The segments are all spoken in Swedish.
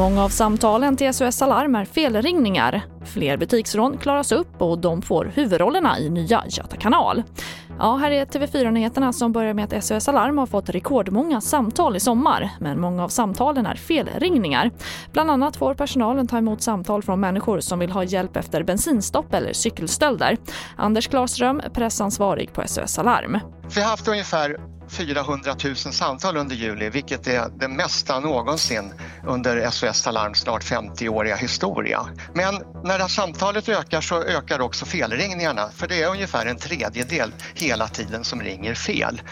Många av samtalen till SOS Alarm är felringningar. Fler butiksrån klaras upp och de får huvudrollerna i nya Göta kanal. Ja, här är TV4-nyheterna som börjar med att SOS Alarm har fått rekordmånga samtal i sommar, men många av samtalen är felringningar. Bland annat får personalen ta emot samtal från människor som vill ha hjälp efter bensinstopp eller cykelstölder. Anders Klarström, pressansvarig på SOS Alarm. Vi har haft ungefär 400 000 samtal under juli, vilket är det mesta någonsin under SOS Alarms snart 50-åriga historia. Men när samtalet ökar så ökar också felringningarna, för det är ungefär en tredjedel hela tiden som ringer fel.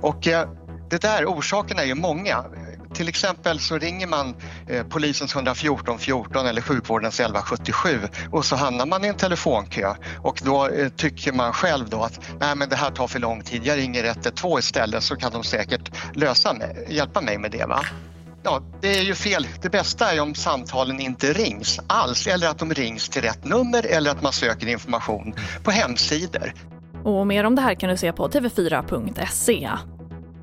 Och eh, det där, orsakerna är ju många. Till exempel så ringer man eh, polisens 114 14 eller sjukvårdens 1177 och så hamnar man i en telefonkö och då eh, tycker man själv då att nej men det här tar för lång tid, jag ringer 112 istället så kan de säkert lösa mig, hjälpa mig med det. Va? Ja, det är ju fel. Det bästa är om samtalen inte rings alls eller att de rings till rätt nummer eller att man söker information på hemsidor. Och mer om det här kan du se på tv4.se.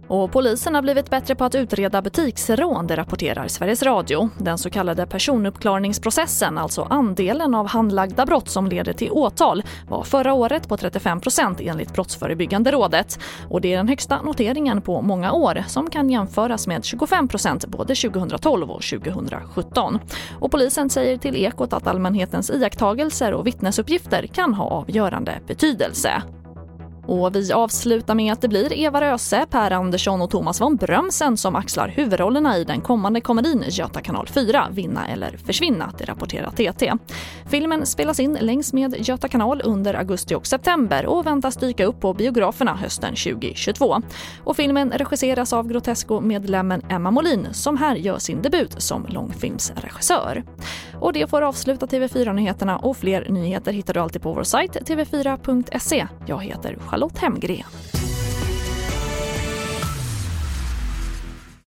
Och polisen har blivit bättre på att utreda butiksrån, det rapporterar Sveriges Radio. Den så kallade personuppklarningsprocessen, alltså andelen av handlagda brott som leder till åtal, var förra året på 35 procent enligt Brottsförebyggande rådet. Och det är den högsta noteringen på många år som kan jämföras med 25 procent både 2012 och 2017. Och polisen säger till Ekot att allmänhetens iakttagelser och vittnesuppgifter kan ha avgörande betydelse. Och vi avslutar med att det blir Eva Röse, Per Andersson och Thomas von Brömsen som axlar huvudrollerna i den kommande komedin Göta kanal 4, Vinna eller försvinna, det rapporterar TT. Filmen spelas in längs med Göta kanal under augusti och september och väntas dyka upp på biograferna hösten 2022. Och filmen regisseras av Grotesco-medlemmen Emma Molin som här gör sin debut som långfilmsregissör. Och det får avsluta TV4-nyheterna och fler nyheter hittar du alltid på vår sajt tv4.se. Jag heter Charlotte Hemgren.